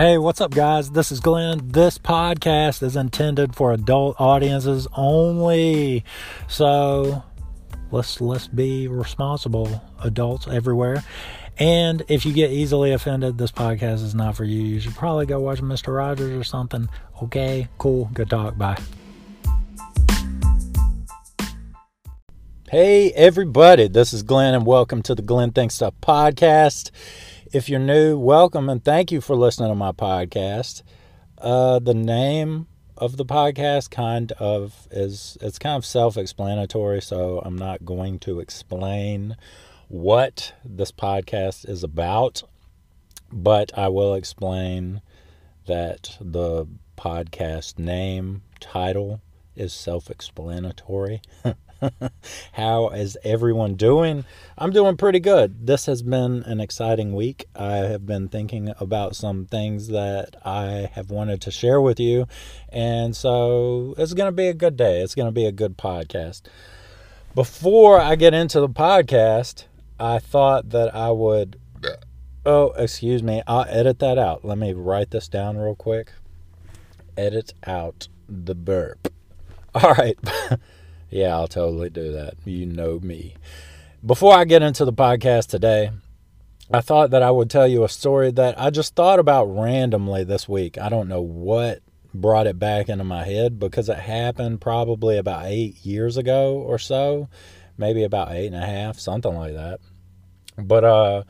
Hey, what's up, guys? This is Glenn. This podcast is intended for adult audiences only. So let's let's be responsible adults everywhere. And if you get easily offended, this podcast is not for you. You should probably go watch Mr. Rogers or something. Okay, cool. Good talk. Bye. Hey, everybody. This is Glenn, and welcome to the Glenn Thinks Stuff podcast. If you're new, welcome and thank you for listening to my podcast. Uh, the name of the podcast kind of is it's kind of self-explanatory, so I'm not going to explain what this podcast is about, but I will explain that the podcast name title is self-explanatory. How is everyone doing? I'm doing pretty good. This has been an exciting week. I have been thinking about some things that I have wanted to share with you. And so it's going to be a good day. It's going to be a good podcast. Before I get into the podcast, I thought that I would. Oh, excuse me. I'll edit that out. Let me write this down real quick. Edit out the burp. All right. Yeah, I'll totally do that. You know me. Before I get into the podcast today, I thought that I would tell you a story that I just thought about randomly this week. I don't know what brought it back into my head because it happened probably about eight years ago or so, maybe about eight and a half, something like that. But uh,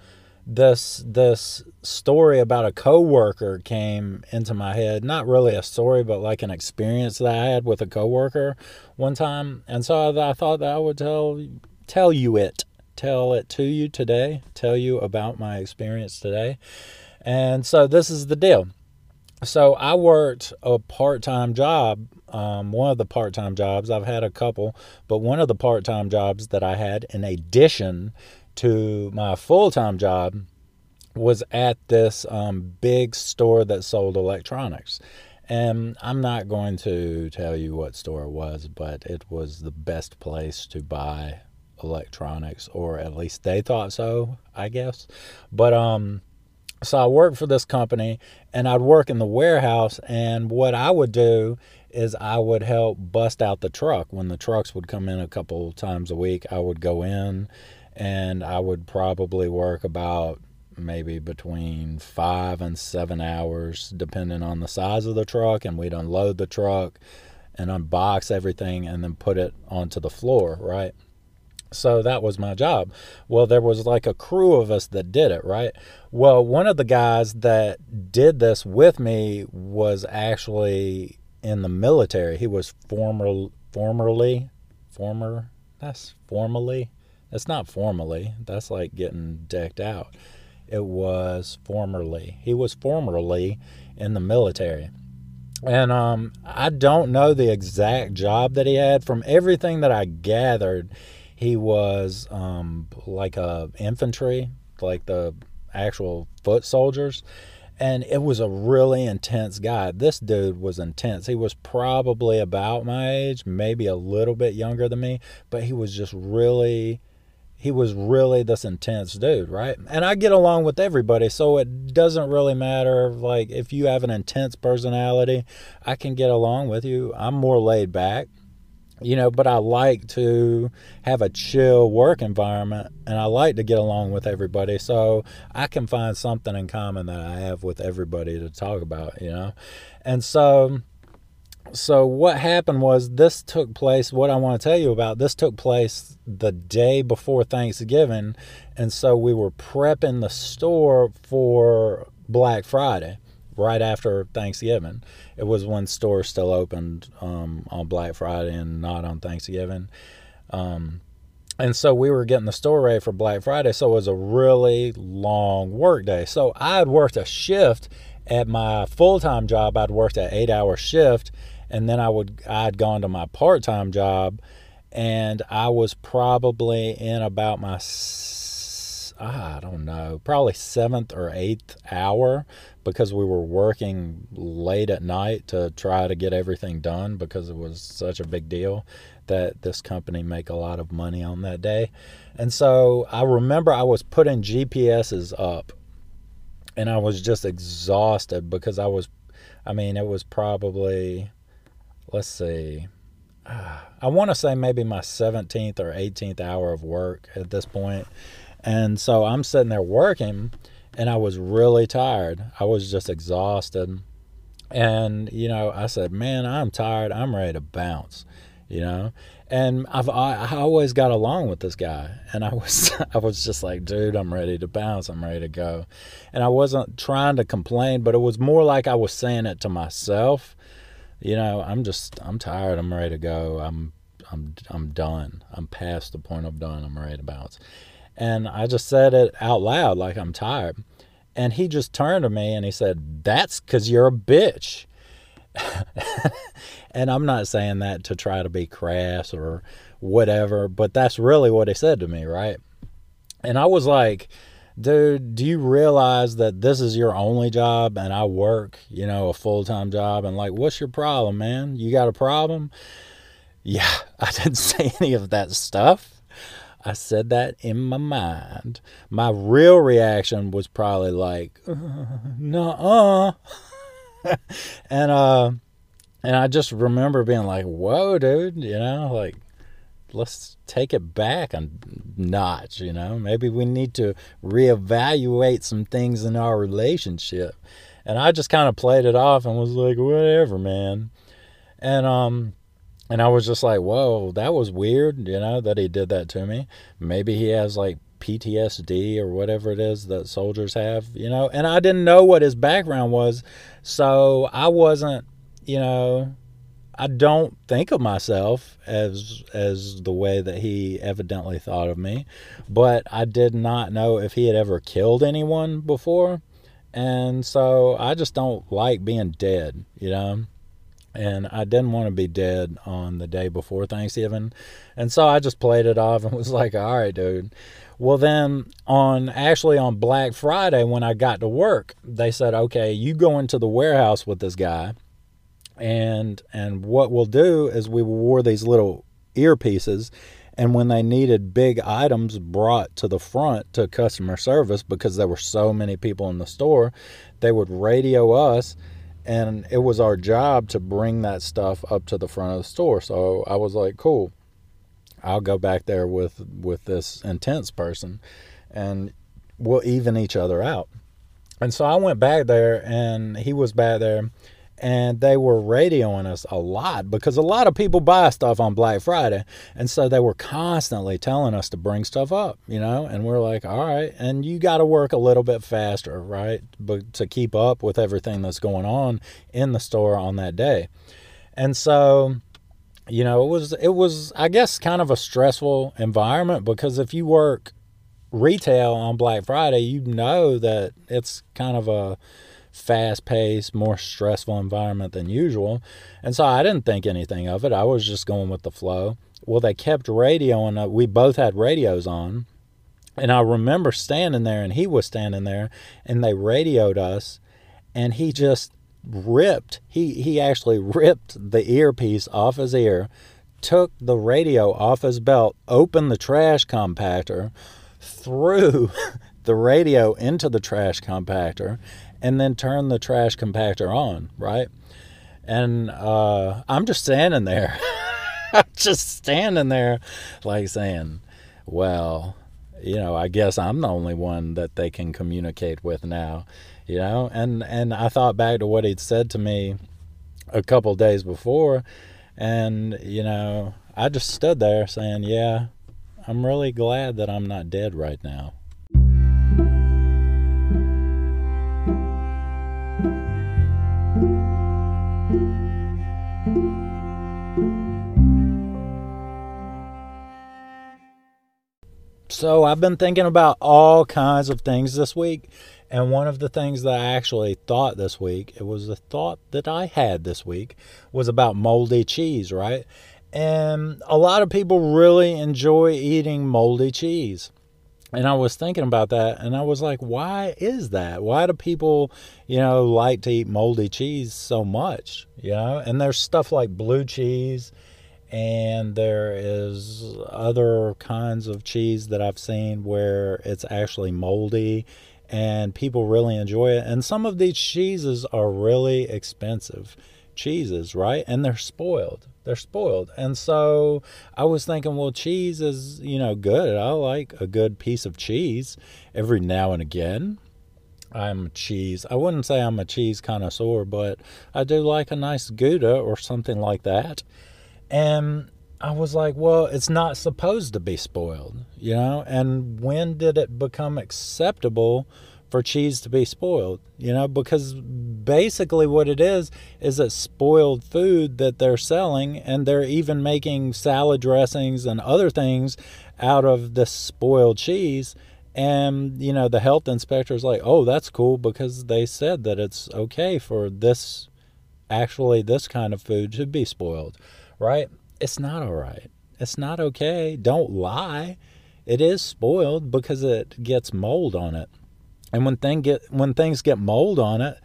this this story about a coworker came into my head. Not really a story, but like an experience that I had with a coworker one time, and so I, I thought that I would tell tell you it, tell it to you today, tell you about my experience today. And so this is the deal. So I worked a part-time job. Um, one of the part-time jobs I've had a couple, but one of the part-time jobs that I had in addition to my full time job was at this um, big store that sold electronics. And I'm not going to tell you what store it was, but it was the best place to buy electronics, or at least they thought so, I guess. But um, so I worked for this company, and I'd work in the warehouse. And what I would do is I would help bust out the truck when the trucks would come in a couple times a week. I would go in and I would probably work about maybe between five and seven hours, depending on the size of the truck. And we'd unload the truck and unbox everything and then put it onto the floor, right? So that was my job. Well, there was like a crew of us that did it, right? Well, one of the guys that did this with me was actually in the military. He was former, formerly, former, that's formally that's not formally. That's like getting decked out. It was formerly. He was formerly in the military. And um, I don't know the exact job that he had. From everything that I gathered, he was um, like a infantry, like the actual foot soldiers. And it was a really intense guy. This dude was intense. He was probably about my age, maybe a little bit younger than me, but he was just really he was really this intense dude, right? And I get along with everybody, so it doesn't really matter. Like, if you have an intense personality, I can get along with you. I'm more laid back, you know, but I like to have a chill work environment and I like to get along with everybody. So I can find something in common that I have with everybody to talk about, you know? And so so what happened was this took place what i want to tell you about this took place the day before thanksgiving and so we were prepping the store for black friday right after thanksgiving. It was when stores still opened um, on black friday and not on thanksgiving. Um, and so we were getting the store ready for black friday so it was a really long work day. So i had worked a shift at my full-time job i'd worked an eight hour shift and then I would I'd gone to my part-time job and I was probably in about my ah, I don't know, probably seventh or eighth hour because we were working late at night to try to get everything done because it was such a big deal that this company make a lot of money on that day. And so I remember I was putting GPSs up and I was just exhausted because I was, I mean, it was probably, let's see, I want to say maybe my 17th or 18th hour of work at this point. And so I'm sitting there working and I was really tired. I was just exhausted. And, you know, I said, man, I'm tired. I'm ready to bounce, you know? And I've, I, I always got along with this guy. And I was, I was just like, dude, I'm ready to bounce. I'm ready to go. And I wasn't trying to complain, but it was more like I was saying it to myself. You know, I'm just, I'm tired. I'm ready to go. I'm, I'm, I'm done. I'm past the point of done. I'm ready to bounce. And I just said it out loud, like I'm tired. And he just turned to me and he said, That's because you're a bitch. and I'm not saying that to try to be crass or whatever, but that's really what he said to me, right? And I was like, dude, do you realize that this is your only job and I work, you know, a full time job? And like, what's your problem, man? You got a problem? Yeah, I didn't say any of that stuff. I said that in my mind. My real reaction was probably like, uh, "No, uh," and uh, and I just remember being like, "Whoa, dude," you know, like let's take it back a notch, you know. Maybe we need to reevaluate some things in our relationship. And I just kind of played it off and was like, "Whatever, man." And um and I was just like, whoa, that was weird, you know, that he did that to me. Maybe he has like PTSD or whatever it is that soldiers have, you know, and I didn't know what his background was. So I wasn't, you know, I don't think of myself as as the way that he evidently thought of me, but I did not know if he had ever killed anyone before. And so I just don't like being dead, you know and I didn't want to be dead on the day before Thanksgiving. And so I just played it off and was like, all right, dude. Well, then on actually on Black Friday, when I got to work, they said, okay, you go into the warehouse with this guy. And, and what we'll do is we wore these little earpieces and when they needed big items brought to the front to customer service because there were so many people in the store, they would radio us and it was our job to bring that stuff up to the front of the store. So I was like, cool. I'll go back there with with this intense person and we'll even each other out. And so I went back there and he was back there and they were radioing us a lot because a lot of people buy stuff on Black Friday. And so they were constantly telling us to bring stuff up, you know, and we're like, all right. And you got to work a little bit faster, right? But to keep up with everything that's going on in the store on that day. And so, you know, it was, it was, I guess, kind of a stressful environment because if you work retail on Black Friday, you know that it's kind of a, fast paced, more stressful environment than usual. And so I didn't think anything of it. I was just going with the flow. Well, they kept radioing. Uh, we both had radios on. And I remember standing there, and he was standing there, and they radioed us, and he just ripped. He he actually ripped the earpiece off his ear, took the radio off his belt, opened the trash compactor, threw the radio into the trash compactor, and then turn the trash compactor on, right? And uh, I'm just standing there. Just standing there, like saying, well, you know, I guess I'm the only one that they can communicate with now, you know? And, and I thought back to what he'd said to me a couple days before, and, you know, I just stood there saying, yeah, I'm really glad that I'm not dead right now. So I've been thinking about all kinds of things this week. And one of the things that I actually thought this week, it was a thought that I had this week, was about moldy cheese, right? And a lot of people really enjoy eating moldy cheese. And I was thinking about that and I was like, why is that? Why do people, you know, like to eat moldy cheese so much? You know, and there's stuff like blue cheese and there is other kinds of cheese that I've seen where it's actually moldy and people really enjoy it. And some of these cheeses are really expensive cheeses, right? And they're spoiled. They're spoiled. And so I was thinking, well, cheese is, you know, good. I like a good piece of cheese every now and again. I'm a cheese. I wouldn't say I'm a cheese connoisseur, but I do like a nice Gouda or something like that. And I was like, well, it's not supposed to be spoiled, you know? And when did it become acceptable for cheese to be spoiled? You know, because basically what it is is a spoiled food that they're selling, and they're even making salad dressings and other things out of this spoiled cheese. And, you know, the health inspector is like, oh, that's cool because they said that it's okay for this, actually, this kind of food to be spoiled, right? It's not all right. It's not okay. Don't lie. It is spoiled because it gets mold on it. And when thing get when things get mold on it,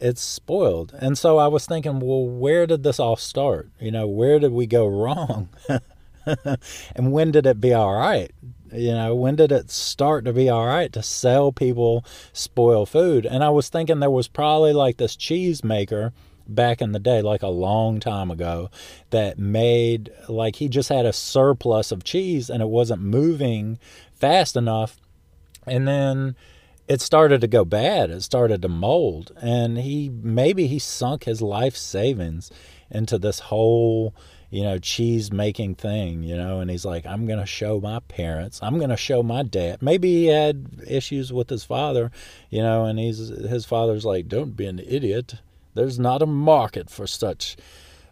it's spoiled. And so I was thinking, well, where did this all start? You know, where did we go wrong? and when did it be all right? You know, when did it start to be all right to sell people spoiled food? And I was thinking there was probably like this cheese maker back in the day, like a long time ago, that made like he just had a surplus of cheese and it wasn't moving fast enough. And then it started to go bad. It started to mold. And he maybe he sunk his life savings into this whole you know, cheese making thing, you know, and he's like, I'm going to show my parents, I'm going to show my dad. Maybe he had issues with his father, you know, and he's his father's like, don't be an idiot. There's not a market for such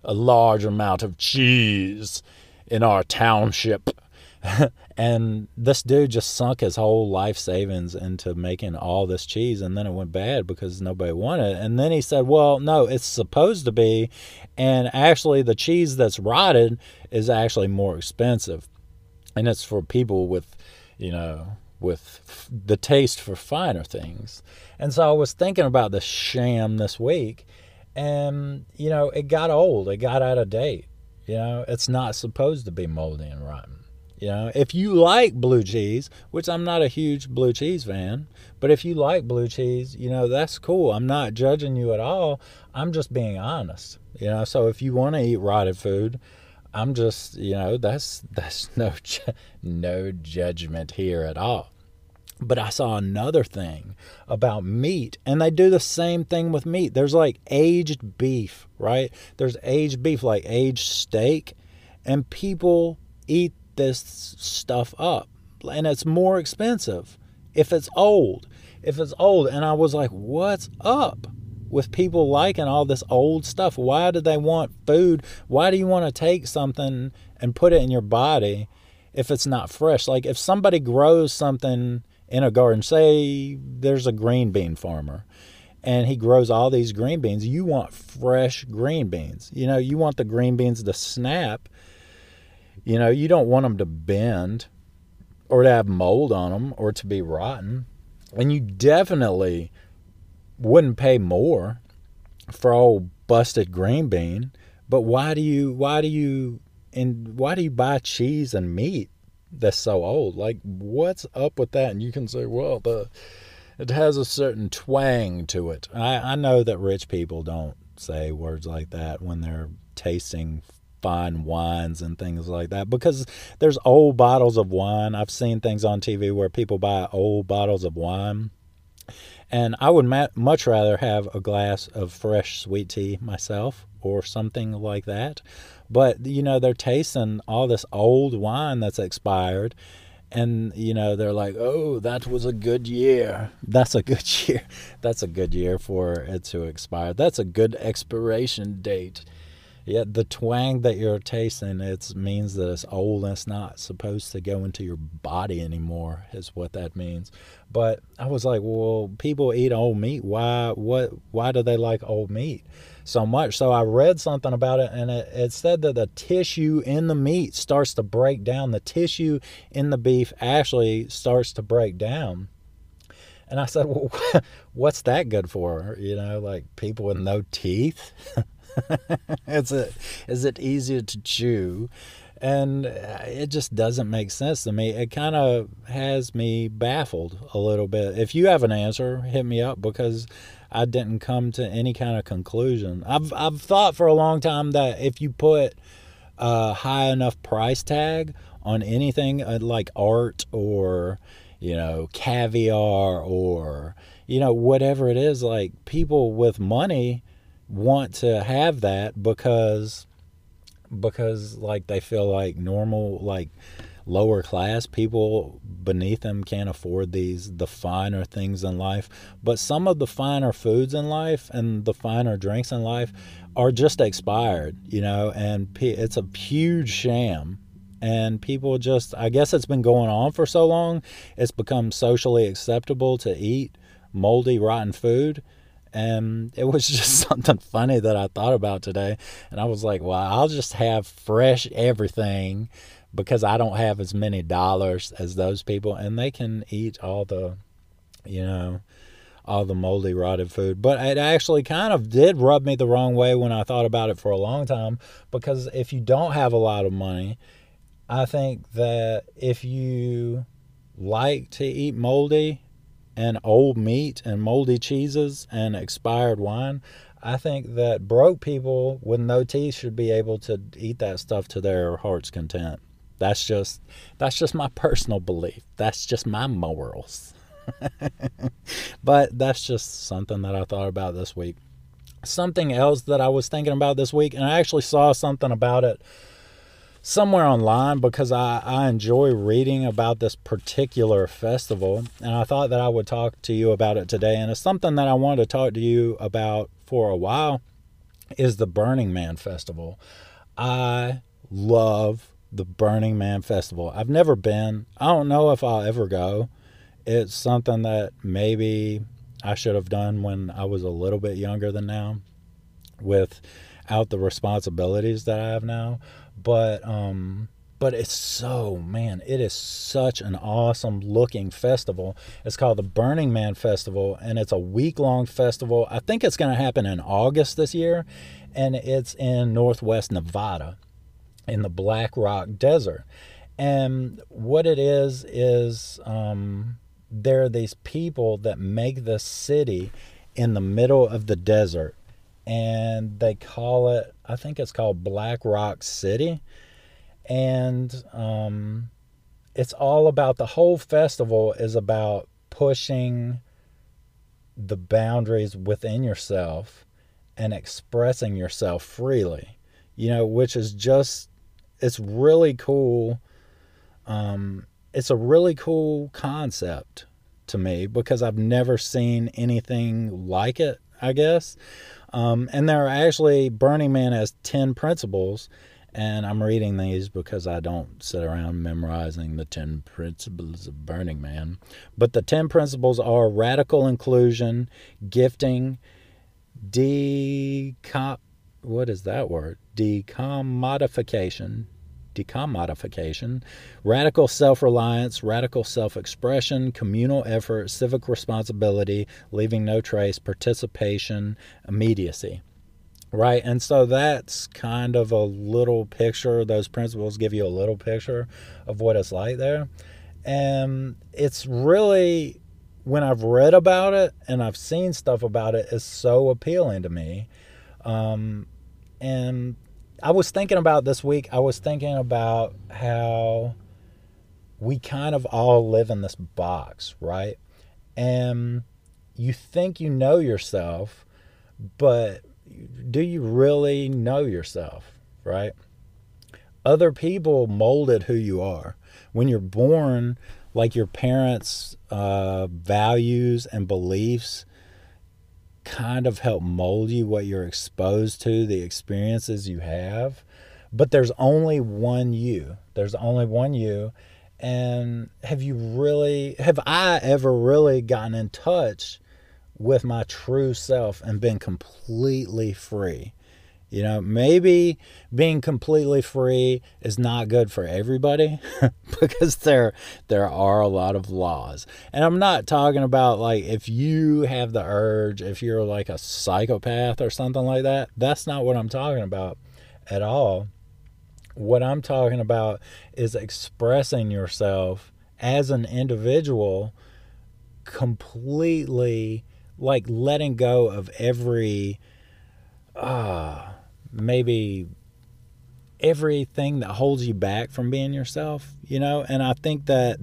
a large amount of cheese in our township. and this dude just sunk his whole life savings into making all this cheese and then it went bad because nobody wanted it and then he said well no it's supposed to be and actually the cheese that's rotted is actually more expensive and it's for people with you know with the taste for finer things. And so I was thinking about the sham this week, and you know, it got old, it got out of date. You know, it's not supposed to be moldy and rotten. You know, if you like blue cheese, which I'm not a huge blue cheese fan, but if you like blue cheese, you know, that's cool. I'm not judging you at all. I'm just being honest. You know, so if you want to eat rotted food, I'm just, you know, that's that's no no judgment here at all. But I saw another thing about meat, and they do the same thing with meat. There's like aged beef, right? There's aged beef, like aged steak, and people eat this stuff up, and it's more expensive if it's old. If it's old, and I was like, what's up? with people liking all this old stuff. Why do they want food? Why do you want to take something and put it in your body if it's not fresh? Like if somebody grows something in a garden, say there's a green bean farmer and he grows all these green beans, you want fresh green beans. You know, you want the green beans to snap. You know, you don't want them to bend or to have mold on them or to be rotten. And you definitely wouldn't pay more for old busted green bean, but why do you why do you and why do you buy cheese and meat that's so old? Like what's up with that? And you can say, well, the it has a certain twang to it. I, I know that rich people don't say words like that when they're tasting fine wines and things like that because there's old bottles of wine. I've seen things on TV where people buy old bottles of wine and I would ma- much rather have a glass of fresh sweet tea myself or something like that. But, you know, they're tasting all this old wine that's expired. And, you know, they're like, oh, that was a good year. That's a good year. That's a good year for it to expire. That's a good expiration date. Yeah, the twang that you're tasting it means that it's old and it's not supposed to go into your body anymore is what that means. But I was like, well, people eat old meat. Why what why do they like old meat so much? So I read something about it and it, it said that the tissue in the meat starts to break down. The tissue in the beef actually starts to break down. And I said, well, what's that good for? You know, like people with no teeth? is it is it easier to chew and it just doesn't make sense to me. It kind of has me baffled a little bit. If you have an answer, hit me up because I didn't come to any kind of conclusion. I've I've thought for a long time that if you put a high enough price tag on anything uh, like art or you know caviar or you know whatever it is, like people with money want to have that because because like they feel like normal like lower class people beneath them can't afford these the finer things in life. But some of the finer foods in life and the finer drinks in life are just expired you know and it's a huge sham. And people just i guess it's been going on for so long it's become socially acceptable to eat moldy rotten food and it was just something funny that I thought about today. And I was like, well, I'll just have fresh everything because I don't have as many dollars as those people. And they can eat all the, you know, all the moldy, rotted food. But it actually kind of did rub me the wrong way when I thought about it for a long time because if you don't have a lot of money, I think that if you like to eat moldy and old meat and moldy cheeses and expired wine, I think that broke people with no teeth should be able to eat that stuff to their heart's content. That's just that's just my personal belief. That's just my morals. but that's just something that I thought about this week. Something else that I was thinking about this week, and I actually saw something about it somewhere online because I, I enjoy reading about this particular festival and I thought that I would talk to you about it today and it's something that I wanted to talk to you about for a while is the Burning Man festival. I love the Burning Man festival. I've never been. I don't know if I'll ever go. It's something that maybe I should have done when I was a little bit younger than now without the responsibilities that I have now but um but it's so man it is such an awesome looking festival. It's called the burning man festival and it's a week long festival. I think it's going to happen in august this year and it's in northwest nevada in the black rock desert. And what it is is um, there are these people that make this city in the middle of the desert and they call it i think it's called black rock city and um, it's all about the whole festival is about pushing the boundaries within yourself and expressing yourself freely you know which is just it's really cool um, it's a really cool concept to me because I've never seen anything like it, I guess. Um, and there are actually, Burning Man has 10 principles. And I'm reading these because I don't sit around memorizing the 10 principles of Burning Man. But the 10 principles are radical inclusion, gifting, decom what is that word? Decommodification, decommodification, radical self reliance, radical self expression, communal effort, civic responsibility, leaving no trace, participation, immediacy. Right. And so that's kind of a little picture. Those principles give you a little picture of what it's like there. And it's really, when I've read about it and I've seen stuff about it, it's so appealing to me. Um, and I was thinking about this week, I was thinking about how we kind of all live in this box, right? And you think you know yourself, but do you really know yourself, right? Other people molded who you are. When you're born, like your parents' uh, values and beliefs kind of help mold you what you're exposed to, the experiences you have. But there's only one you. There's only one you. And have you really, have I ever really gotten in touch with my true self and been completely free? You know, maybe being completely free is not good for everybody because there there are a lot of laws. And I'm not talking about like if you have the urge, if you're like a psychopath or something like that. That's not what I'm talking about at all. What I'm talking about is expressing yourself as an individual completely like letting go of every uh maybe everything that holds you back from being yourself, you know? And I think that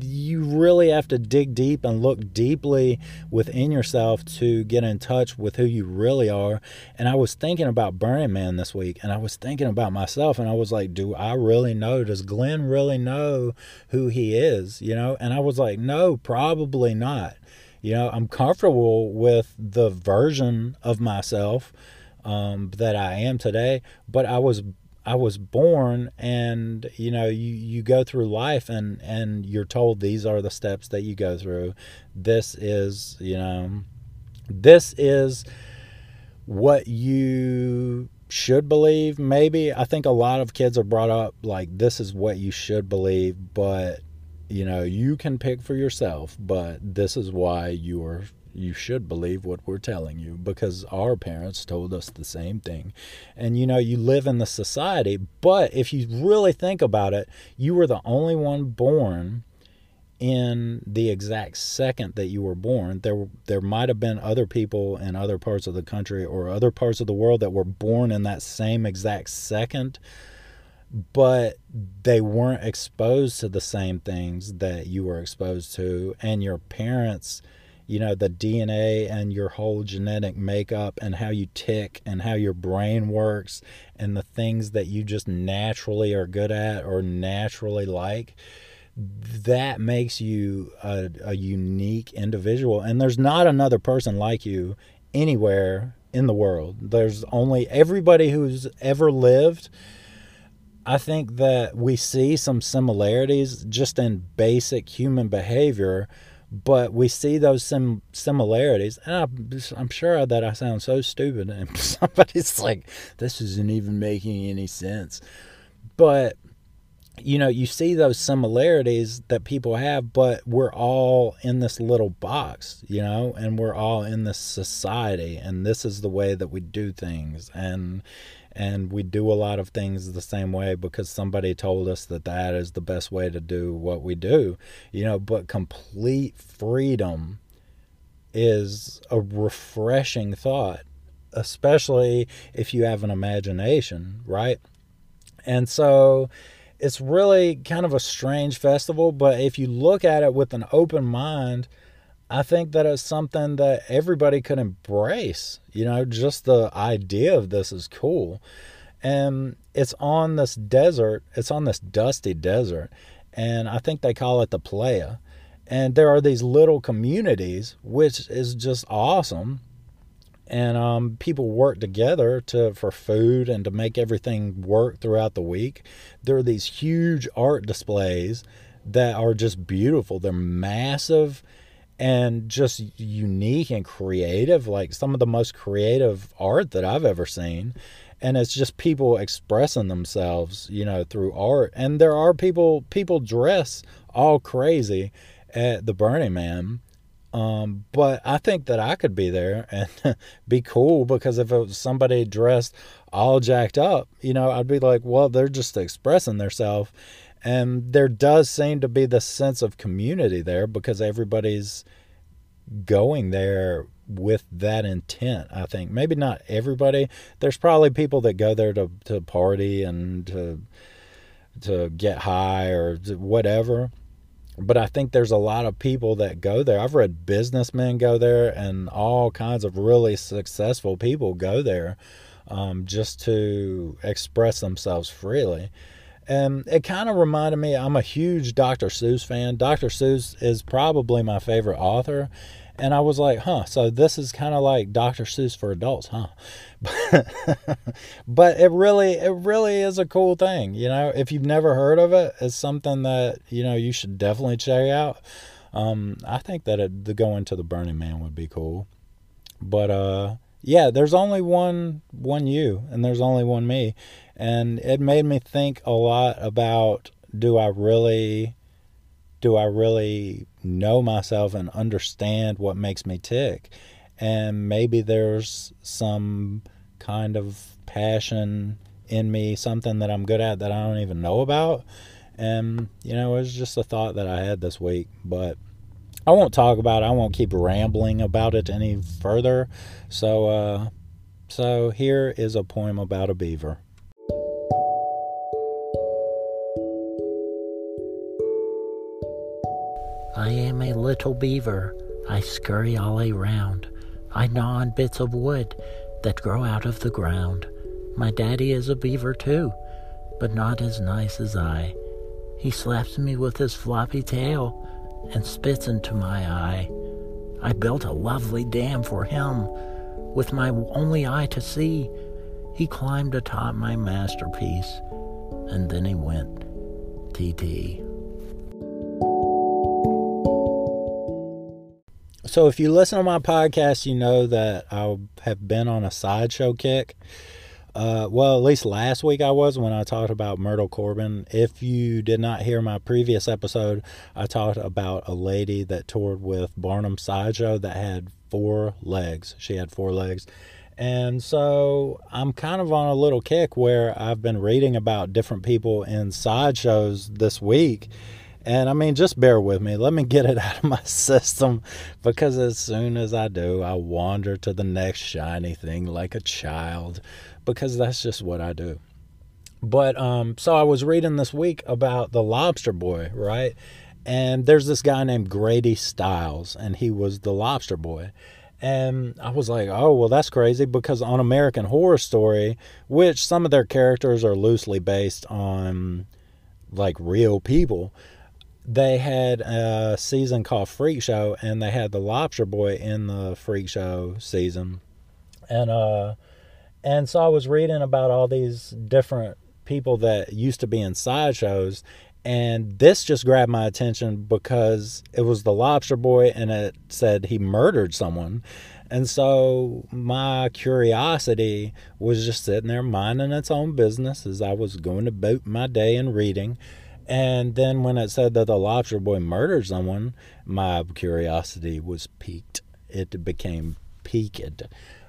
you really have to dig deep and look deeply within yourself to get in touch with who you really are. And I was thinking about Burning Man this week and I was thinking about myself and I was like, do I really know? Does Glenn really know who he is? You know? And I was like, no, probably not. You know, I'm comfortable with the version of myself um, that I am today, but I was I was born and you know you you go through life and and you're told these are the steps that you go through. This is you know this is what you should believe maybe. I think a lot of kids are brought up like this is what you should believe but you know you can pick for yourself but this is why you are you should believe what we're telling you because our parents told us the same thing. And you know, you live in the society, but if you really think about it, you were the only one born in the exact second that you were born. There there might have been other people in other parts of the country or other parts of the world that were born in that same exact second but they weren't exposed to the same things that you were exposed to and your parents you know the DNA and your whole genetic makeup and how you tick and how your brain works and the things that you just naturally are good at or naturally like that makes you a, a unique individual. And there's not another person like you anywhere in the world. There's only everybody who's ever lived. I think that we see some similarities just in basic human behavior but we see those sim- similarities and I'm, I'm sure that i sound so stupid and somebody's like this isn't even making any sense. But you know you see those similarities that people have but we're all in this little box you know and we're all in this society and this is the way that we do things and and we do a lot of things the same way because somebody told us that that is the best way to do what we do you know but complete freedom is a refreshing thought especially if you have an imagination right? And so it's really kind of a strange festival but if you look at it with an open mind I think that it's something that everybody could embrace. You know, just the idea of this is cool. And it's on this desert, it's on this dusty desert. And I think they call it the playa. And there are these little communities, which is just awesome. And um, people work together to for food and to make everything work throughout the week. There are these huge art displays that are just beautiful. They're massive and just unique and creative, like some of the most creative art that I've ever seen. And it's just people expressing themselves, you know, through art. And there are people people dress all crazy at the Burning Man. Um, but I think that I could be there and be cool because if it was somebody dressed all jacked up, you know, I'd be like, well, they're just expressing themselves and there does seem to be the sense of community there because everybody's going there with that intent i think. Maybe not everybody. There's probably people that go there to, to party and to to get high or whatever. But i think there's a lot of people that go there. I've read businessmen go there and all kinds of really successful people go there um, just to express themselves freely and it kind of reminded me, I'm a huge Dr. Seuss fan. Dr. Seuss is probably my favorite author. And I was like, huh, so this is kind of like Dr. Seuss for adults, huh? but it really, it really is a cool thing. You know, if you've never heard of it, it's something that, you know, you should definitely check out. Um, I think that it, the going to the Burning Man would be cool. But, uh, yeah, there's only one, one you and there's only one me and it made me think a lot about do I really do I really know myself and understand what makes me tick and maybe there's some kind of passion in me something that I'm good at that I don't even know about. And, you know, it was just a thought that I had this week. But I won't talk about it. I won't keep rambling about it any further. So, uh, so here is a poem about a beaver. I am a little beaver. I scurry all around. I gnaw on bits of wood that grow out of the ground. My daddy is a beaver too, but not as nice as I. He slaps me with his floppy tail and spits into my eye. I built a lovely dam for him with my only eye to see. He climbed atop my masterpiece and then he went TT. So, if you listen to my podcast, you know that I have been on a sideshow kick. Uh, well, at least last week I was when I talked about Myrtle Corbin. If you did not hear my previous episode, I talked about a lady that toured with Barnum Sideshow that had four legs. She had four legs. And so I'm kind of on a little kick where I've been reading about different people in sideshows this week and I mean, just bear with me. Let me get it out of my system because as soon as I do, I wander to the next shiny thing like a child because that's just what I do. But um, so I was reading this week about the lobster boy, right? And there's this guy named Grady Stiles, and he was the lobster boy. And I was like, oh, well, that's crazy because on American Horror Story, which some of their characters are loosely based on like real people, they had a season called Freak Show, and they had the Lobster Boy in the Freak Show season, and uh, and so I was reading about all these different people that used to be in sideshows, and this just grabbed my attention because it was the Lobster Boy, and it said he murdered someone. And so my curiosity was just sitting there minding its own business as I was going about my day and reading. And then when it said that the lobster boy murdered someone, my curiosity was piqued. It became piqued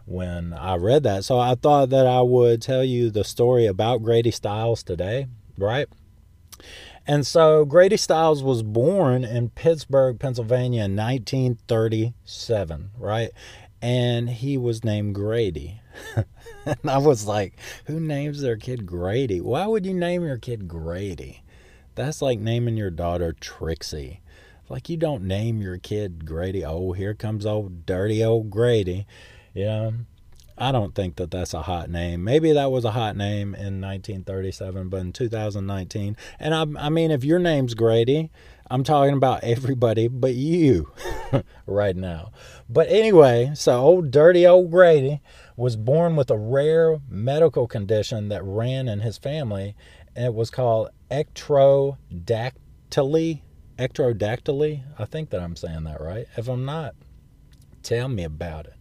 when I read that. So I thought that I would tell you the story about Grady Stiles today, right? And so Grady Stiles was born in Pittsburgh, Pennsylvania in 1937, right? And he was named Grady. and I was like, who names their kid Grady? Why would you name your kid Grady? That's like naming your daughter Trixie. Like you don't name your kid Grady. Oh, here comes old dirty old Grady. You know, I don't think that that's a hot name. Maybe that was a hot name in 1937, but in 2019, and I, I mean, if your name's Grady, I'm talking about everybody but you right now. But anyway, so old dirty old Grady was born with a rare medical condition that ran in his family, it was called ectrodactyly. Ectrodactyly. I think that I'm saying that right. If I'm not, tell me about it.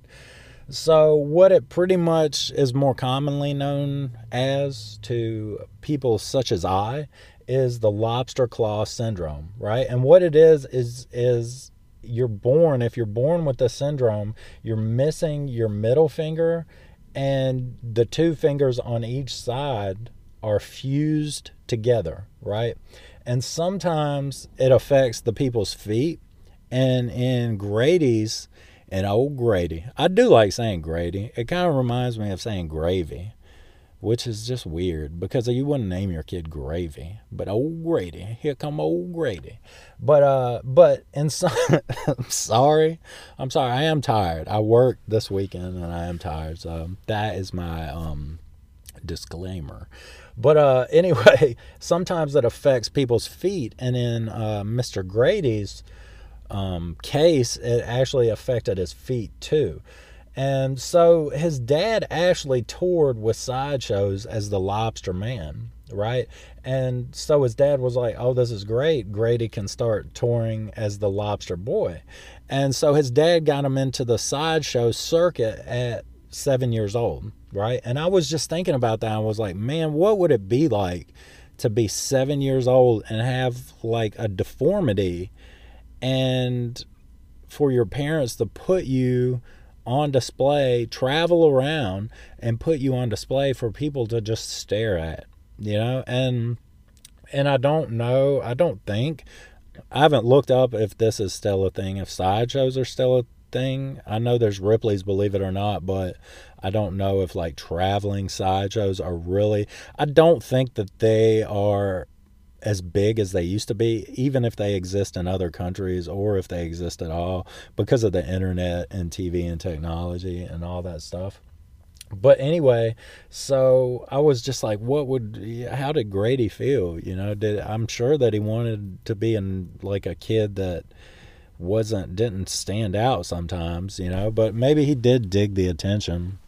So, what it pretty much is more commonly known as to people such as I is the lobster claw syndrome, right? And what it is is is you're born if you're born with this syndrome, you're missing your middle finger and the two fingers on each side are fused together, right? And sometimes it affects the people's feet. And in Grady's, and old Grady, I do like saying Grady. It kind of reminds me of saying gravy, which is just weird because you wouldn't name your kid Gravy, but old Grady, here come old Grady. But uh, but in some, I'm sorry, I'm sorry, I am tired. I worked this weekend and I am tired, so that is my um disclaimer. But uh, anyway, sometimes it affects people's feet. And in uh, Mr. Grady's um, case, it actually affected his feet too. And so his dad actually toured with sideshows as the lobster man, right? And so his dad was like, oh, this is great. Grady can start touring as the lobster boy. And so his dad got him into the sideshow circuit at seven years old right? And I was just thinking about that. I was like, man, what would it be like to be seven years old and have like a deformity and for your parents to put you on display, travel around, and put you on display for people to just stare at, you know? And and I don't know, I don't think I haven't looked up if this is still a thing, if sideshows are still a thing. I know there's Ripley's, believe it or not, but I don't know if like traveling sideshows are really. I don't think that they are as big as they used to be, even if they exist in other countries or if they exist at all, because of the internet and TV and technology and all that stuff. But anyway, so I was just like, what would, how did Grady feel? You know, did I'm sure that he wanted to be in like a kid that wasn't, didn't stand out sometimes, you know, but maybe he did dig the attention.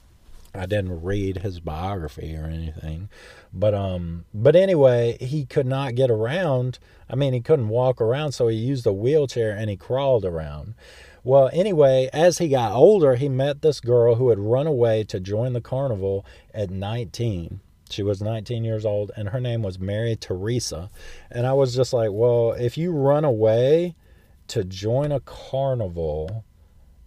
I didn't read his biography or anything. But um but anyway, he could not get around. I mean, he couldn't walk around, so he used a wheelchair and he crawled around. Well, anyway, as he got older, he met this girl who had run away to join the carnival at 19. She was 19 years old and her name was Mary Teresa. And I was just like, well, if you run away to join a carnival,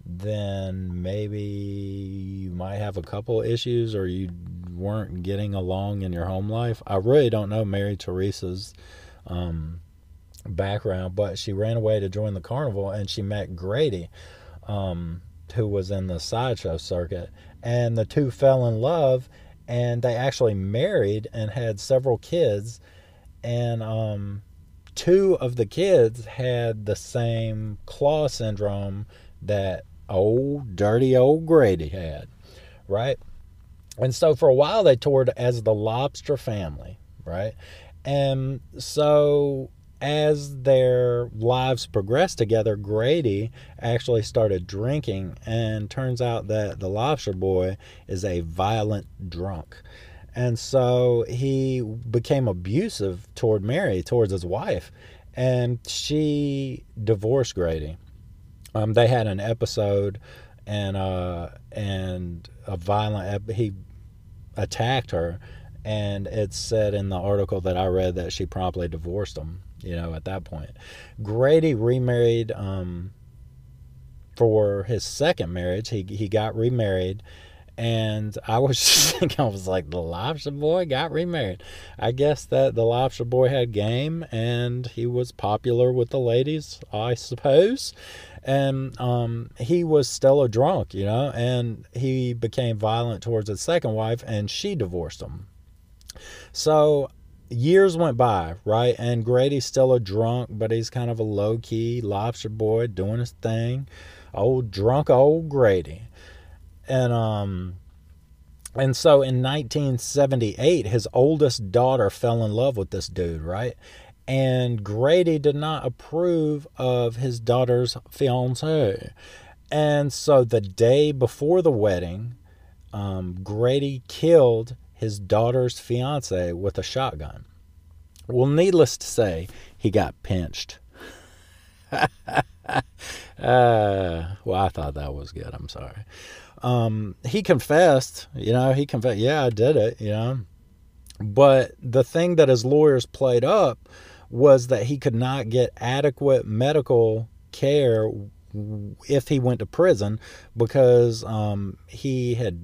then maybe you might have a couple issues or you weren't getting along in your home life. I really don't know Mary Teresa's um, background, but she ran away to join the carnival and she met Grady, um, who was in the sideshow circuit. And the two fell in love and they actually married and had several kids. And um, two of the kids had the same claw syndrome that old dirty old Grady had, right? And so for a while they toured as the Lobster Family, right? And so as their lives progressed together, Grady actually started drinking, and turns out that the Lobster Boy is a violent drunk. And so he became abusive toward Mary, towards his wife, and she divorced Grady. Um, they had an episode, and uh, and a violent. He attacked her, and it said in the article that I read that she promptly divorced him. You know, at that point, Grady remarried um, for his second marriage. He he got remarried, and I was just thinking, I was like, the lobster boy got remarried. I guess that the lobster boy had game, and he was popular with the ladies, I suppose and um, he was still a drunk, you know, and he became violent towards his second wife, and she divorced him. So years went by, right? And Grady's still a drunk, but he's kind of a low key lobster boy doing his thing. Old drunk old Grady. And um and so in 1978 his oldest daughter fell in love with this dude, right? and Grady did not approve of his daughter's fiance. And so the day before the wedding, um, Grady killed his daughter's fiance with a shotgun. Well, needless to say, he got pinched. uh, well, I thought that was good. I'm sorry. Um, he confessed, you know, he confessed, yeah, I did it, you know. But the thing that his lawyers played up was that he could not get adequate medical care if he went to prison because um, he had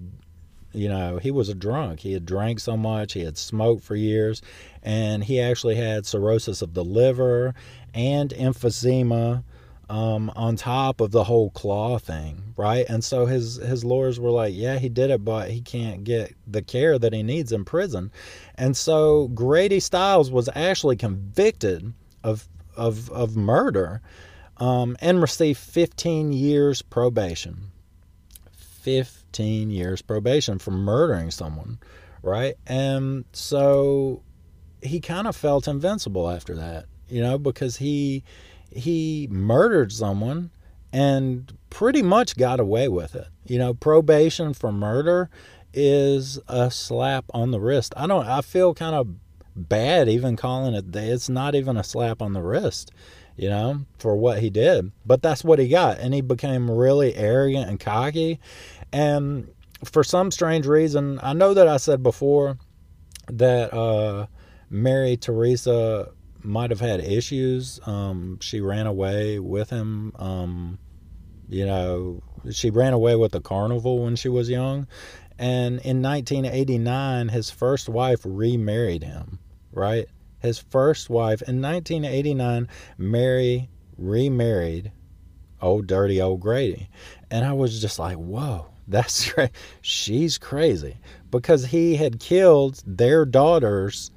you know he was a drunk he had drank so much he had smoked for years and he actually had cirrhosis of the liver and emphysema um, on top of the whole claw thing, right? And so his his lawyers were like, "Yeah, he did it, but he can't get the care that he needs in prison." And so Grady Stiles was actually convicted of of of murder um, and received 15 years probation. 15 years probation for murdering someone, right? And so he kind of felt invincible after that, you know, because he he murdered someone and pretty much got away with it. You know, probation for murder is a slap on the wrist. I don't I feel kind of bad even calling it it's not even a slap on the wrist, you know, for what he did. But that's what he got and he became really arrogant and cocky and for some strange reason, I know that I said before that uh Mary Teresa might have had issues. Um, she ran away with him. Um, you know, she ran away with the carnival when she was young. And in 1989, his first wife remarried him, right? His first wife in 1989, Mary remarried old dirty old Grady. And I was just like, whoa, that's right. She's crazy because he had killed their daughter's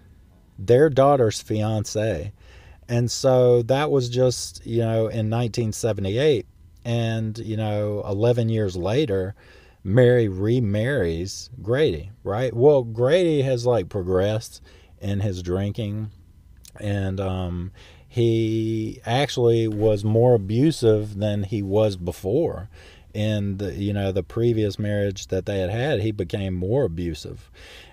their daughter's fiance. And so that was just, you know, in 1978 and, you know, 11 years later, Mary remarries Grady, right? Well, Grady has like progressed in his drinking and um he actually was more abusive than he was before in the you know the previous marriage that they had had he became more abusive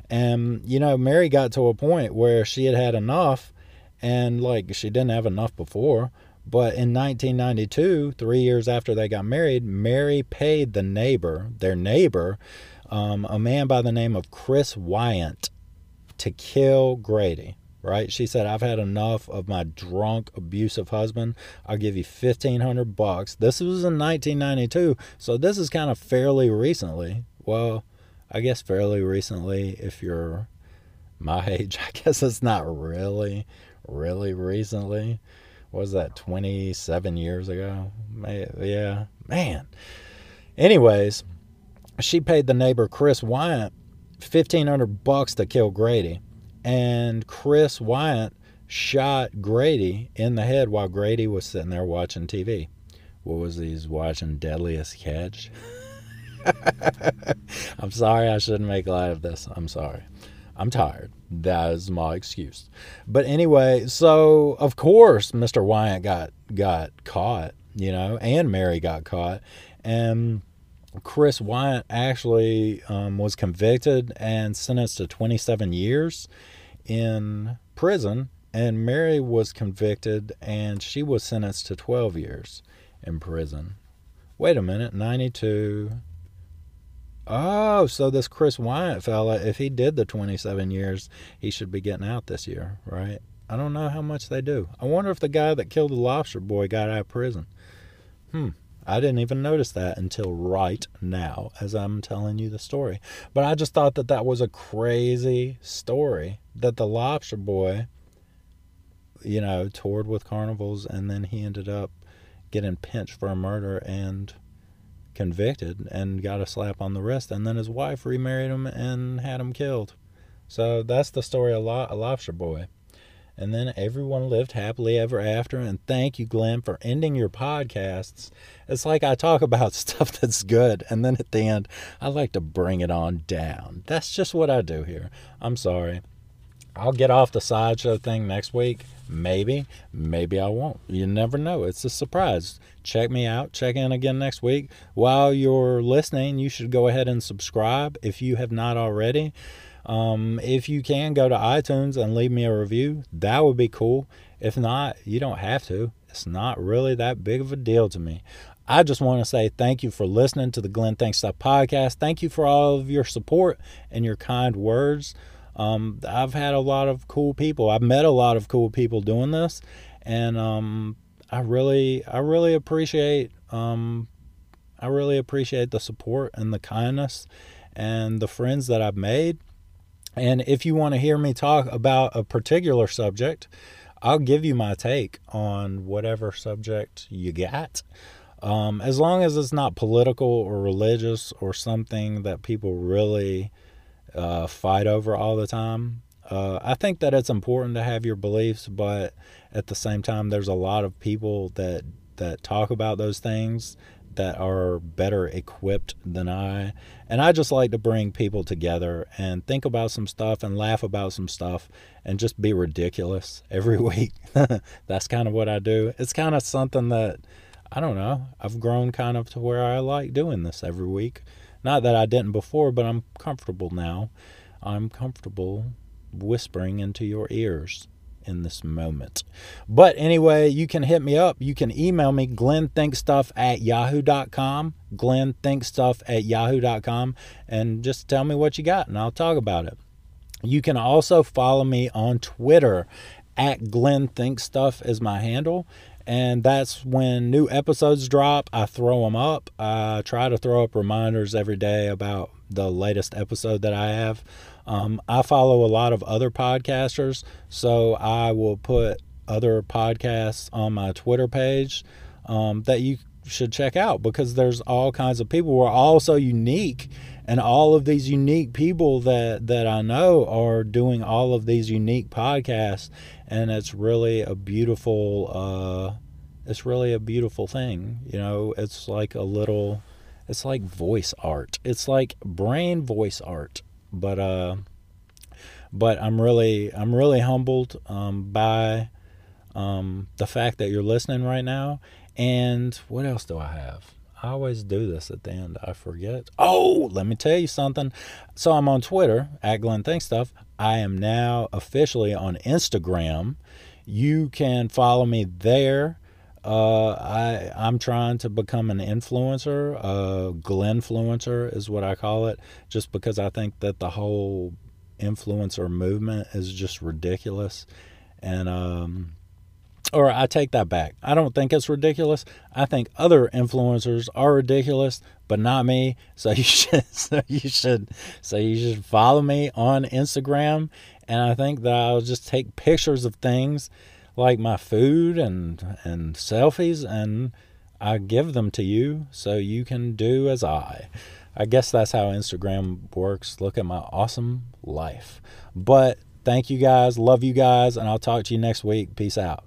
and you know mary got to a point where she had had enough and like she didn't have enough before but in 1992 three years after they got married mary paid the neighbor their neighbor um, a man by the name of chris wyant to kill grady right? She said, I've had enough of my drunk, abusive husband. I'll give you 1500 bucks. This was in 1992, so this is kind of fairly recently. Well, I guess fairly recently if you're my age. I guess it's not really, really recently. Was that, 27 years ago? Yeah, man. Anyways, she paid the neighbor Chris Wyant 1500 bucks to kill Grady and Chris Wyant shot Grady in the head while Grady was sitting there watching TV. What was he watching? Deadliest Catch. I'm sorry, I shouldn't make light of this. I'm sorry. I'm tired. That is my excuse. But anyway, so of course Mr. Wyant got got caught, you know, and Mary got caught, and Chris Wyant actually um, was convicted and sentenced to 27 years in prison, and Mary was convicted and she was sentenced to 12 years in prison. Wait a minute, 92. Oh, so this Chris Wyant fella, if he did the 27 years, he should be getting out this year, right? I don't know how much they do. I wonder if the guy that killed the lobster boy got out of prison. Hmm. I didn't even notice that until right now as I'm telling you the story. But I just thought that that was a crazy story that the lobster boy, you know, toured with carnivals and then he ended up getting pinched for a murder and convicted and got a slap on the wrist. And then his wife remarried him and had him killed. So that's the story of a lobster boy. And then everyone lived happily ever after. And thank you, Glenn, for ending your podcasts. It's like I talk about stuff that's good. And then at the end, I like to bring it on down. That's just what I do here. I'm sorry. I'll get off the sideshow thing next week. Maybe. Maybe I won't. You never know. It's a surprise. Check me out. Check in again next week. While you're listening, you should go ahead and subscribe if you have not already. Um, if you can go to iTunes and leave me a review, that would be cool. If not, you don't have to. It's not really that big of a deal to me. I just want to say thank you for listening to the Glenn Thinks Stuff podcast. Thank you for all of your support and your kind words. Um, I've had a lot of cool people. I've met a lot of cool people doing this, and um, I really, I really appreciate, um, I really appreciate the support and the kindness and the friends that I've made. And if you want to hear me talk about a particular subject, I'll give you my take on whatever subject you got. Um, as long as it's not political or religious or something that people really uh, fight over all the time. Uh, I think that it's important to have your beliefs, but at the same time, there's a lot of people that that talk about those things that are better equipped than I. And I just like to bring people together and think about some stuff and laugh about some stuff and just be ridiculous every week. That's kind of what I do. It's kind of something that, I don't know, I've grown kind of to where I like doing this every week. Not that I didn't before, but I'm comfortable now. I'm comfortable whispering into your ears in this moment. But anyway, you can hit me up. You can email me, glennthinkstuff at yahoo.com, glennthinkstuff at yahoo.com, and just tell me what you got and I'll talk about it. You can also follow me on Twitter at Glenn Think Stuff is my handle. And that's when new episodes drop. I throw them up. I try to throw up reminders every day about the latest episode that I have. Um, I follow a lot of other podcasters, so I will put other podcasts on my Twitter page um, that you should check out because there's all kinds of people who are all so unique and all of these unique people that that I know are doing all of these unique podcasts and it's really a beautiful uh it's really a beautiful thing you know? It's like a little it's like voice art. It's like brain voice art. But uh but I'm really I'm really humbled um by um the fact that you're listening right now. And what else do I have I always do this at the end. I forget. Oh, let me tell you something. So I'm on Twitter at Glenn Think Stuff. I am now officially on Instagram. You can follow me there. Uh, I I'm trying to become an influencer. Uh, Glenfluencer is what I call it, just because I think that the whole influencer movement is just ridiculous, and um, or I take that back. I don't think it's ridiculous. I think other influencers are ridiculous, but not me. So you should so you should so you should follow me on Instagram and I think that I'll just take pictures of things like my food and and selfies and I give them to you so you can do as I. I guess that's how Instagram works. Look at my awesome life. But thank you guys. Love you guys and I'll talk to you next week. Peace out.